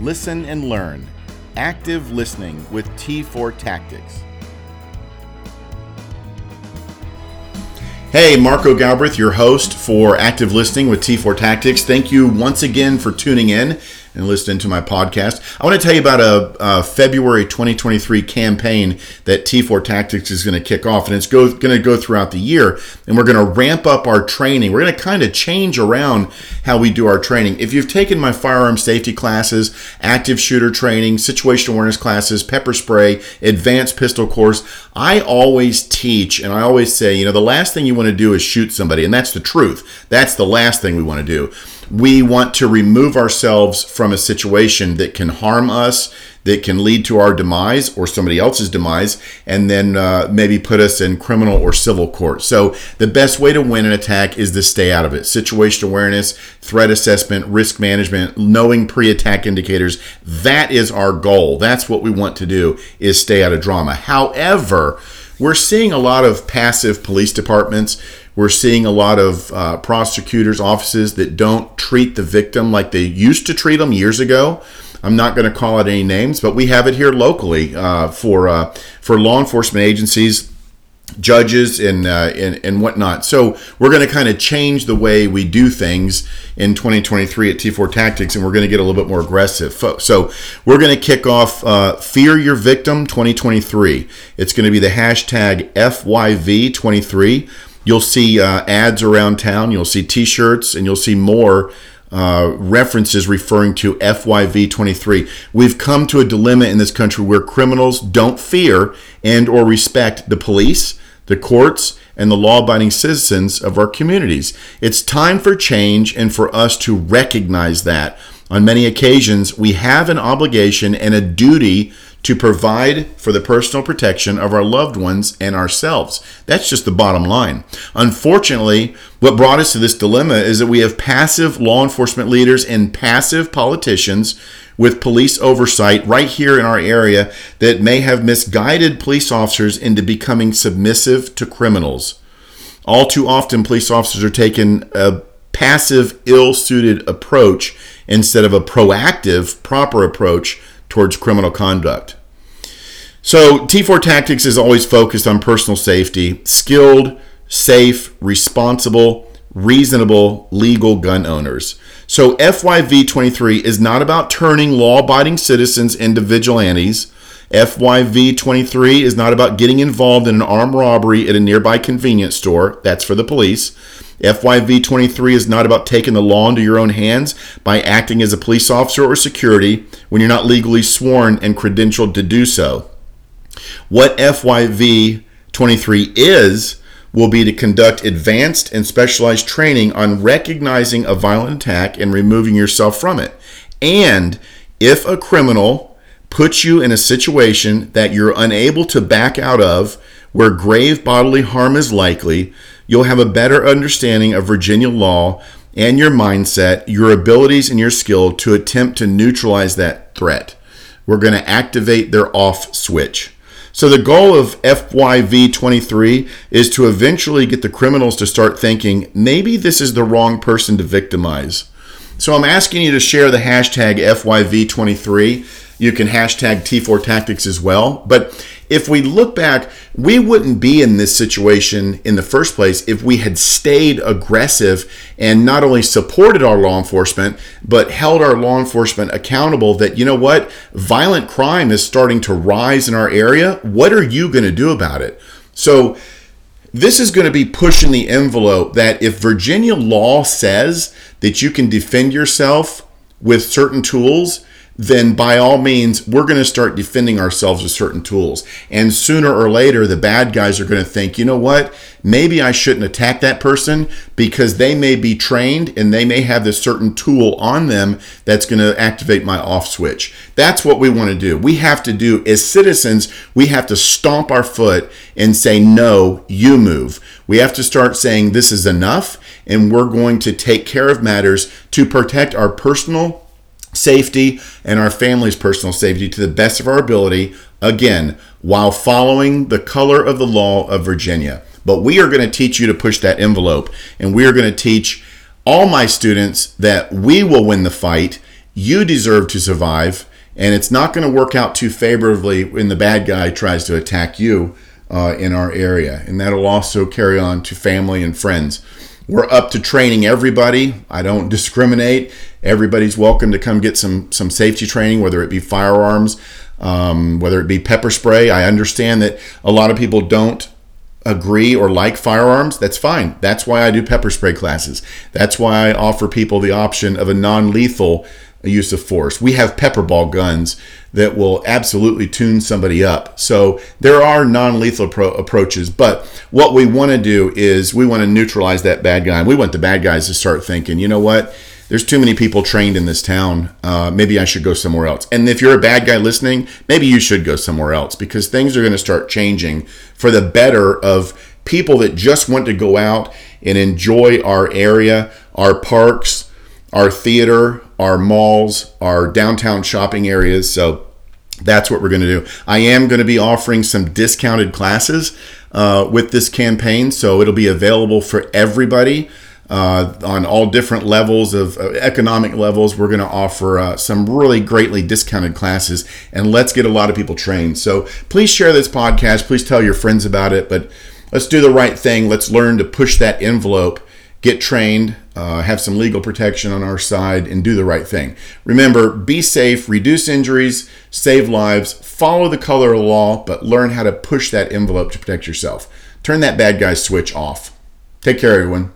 listen, and learn. Active listening with T4 Tactics. Hey, Marco Galbraith, your host for Active Listening with T4 Tactics. Thank you once again for tuning in and listening to my podcast. I want to tell you about a, a February 2023 campaign that T4 Tactics is going to kick off, and it's go, going to go throughout the year. And we're going to ramp up our training. We're going to kind of change around how we do our training. If you've taken my firearm safety classes, active shooter training, situational awareness classes, pepper spray, advanced pistol course, I always teach and I always say, you know, the last thing you want to do is shoot somebody, and that's the truth. That's the last thing we want to do we want to remove ourselves from a situation that can harm us, that can lead to our demise or somebody else's demise, and then uh, maybe put us in criminal or civil court. So, the best way to win an attack is to stay out of it. Situation awareness, threat assessment, risk management, knowing pre attack indicators that is our goal. That's what we want to do, is stay out of drama. However, we're seeing a lot of passive police departments we're seeing a lot of uh, prosecutors' offices that don't treat the victim like they used to treat them years ago. I'm not going to call it any names, but we have it here locally uh, for uh, for law enforcement agencies, judges, and, uh, and and whatnot. So we're going to kind of change the way we do things in 2023 at T4 Tactics, and we're going to get a little bit more aggressive. So we're going to kick off uh, Fear Your Victim 2023. It's going to be the hashtag FYV23. You'll see uh, ads around town. You'll see T-shirts, and you'll see more uh, references referring to FYV23. We've come to a dilemma in this country where criminals don't fear and or respect the police, the courts, and the law-abiding citizens of our communities. It's time for change and for us to recognize that. On many occasions, we have an obligation and a duty to provide for the personal protection of our loved ones and ourselves. That's just the bottom line. Unfortunately, what brought us to this dilemma is that we have passive law enforcement leaders and passive politicians with police oversight right here in our area that may have misguided police officers into becoming submissive to criminals. All too often, police officers are taking a passive, ill suited approach instead of a proactive, proper approach towards criminal conduct. So, T4 Tactics is always focused on personal safety, skilled, safe, responsible, reasonable, legal gun owners. So, FYV23 is not about turning law abiding citizens into vigilantes. FYV23 is not about getting involved in an armed robbery at a nearby convenience store. That's for the police. FYV 23 is not about taking the law into your own hands by acting as a police officer or security when you're not legally sworn and credentialed to do so. What FYV 23 is will be to conduct advanced and specialized training on recognizing a violent attack and removing yourself from it. And if a criminal puts you in a situation that you're unable to back out of, where grave bodily harm is likely, you'll have a better understanding of Virginia law and your mindset, your abilities, and your skill to attempt to neutralize that threat. We're going to activate their off switch. So, the goal of FYV 23 is to eventually get the criminals to start thinking maybe this is the wrong person to victimize. So, I'm asking you to share the hashtag FYV 23 you can hashtag T4 Tactics as well. But if we look back, we wouldn't be in this situation in the first place if we had stayed aggressive and not only supported our law enforcement, but held our law enforcement accountable that, you know what, violent crime is starting to rise in our area. What are you going to do about it? So, this is going to be pushing the envelope that if Virginia law says that you can defend yourself with certain tools, then by all means, we're going to start defending ourselves with certain tools. And sooner or later, the bad guys are going to think, you know what? Maybe I shouldn't attack that person because they may be trained and they may have this certain tool on them that's going to activate my off switch. That's what we want to do. We have to do, as citizens, we have to stomp our foot and say, no, you move. We have to start saying, this is enough, and we're going to take care of matters to protect our personal safety and our family's personal safety to the best of our ability, again, while following the color of the law of Virginia. But we are going to teach you to push that envelope, and we are going to teach all my students that we will win the fight. You deserve to survive, and it's not going to work out too favorably when the bad guy tries to attack you uh, in our area. And that'll also carry on to family and friends. We're up to training everybody. I don't discriminate. Everybody's welcome to come get some some safety training, whether it be firearms, um, whether it be pepper spray. I understand that a lot of people don't agree or like firearms. That's fine. That's why I do pepper spray classes. That's why I offer people the option of a non-lethal use of force. We have pepper ball guns that will absolutely tune somebody up. So there are non-lethal pro- approaches, but what we want to do is we want to neutralize that bad guy. we want the bad guys to start thinking, you know what? There's too many people trained in this town. Uh, maybe I should go somewhere else. And if you're a bad guy listening, maybe you should go somewhere else because things are going to start changing for the better of people that just want to go out and enjoy our area, our parks, our theater, our malls, our downtown shopping areas. So that's what we're going to do. I am going to be offering some discounted classes uh, with this campaign, so it'll be available for everybody. Uh, on all different levels of uh, economic levels, we're going to offer uh, some really greatly discounted classes, and let's get a lot of people trained. So please share this podcast. Please tell your friends about it. But let's do the right thing. Let's learn to push that envelope get trained, uh, have some legal protection on our side, and do the right thing. Remember, be safe, reduce injuries, save lives, follow the color of the law, but learn how to push that envelope to protect yourself. Turn that bad guy switch off. Take care, everyone.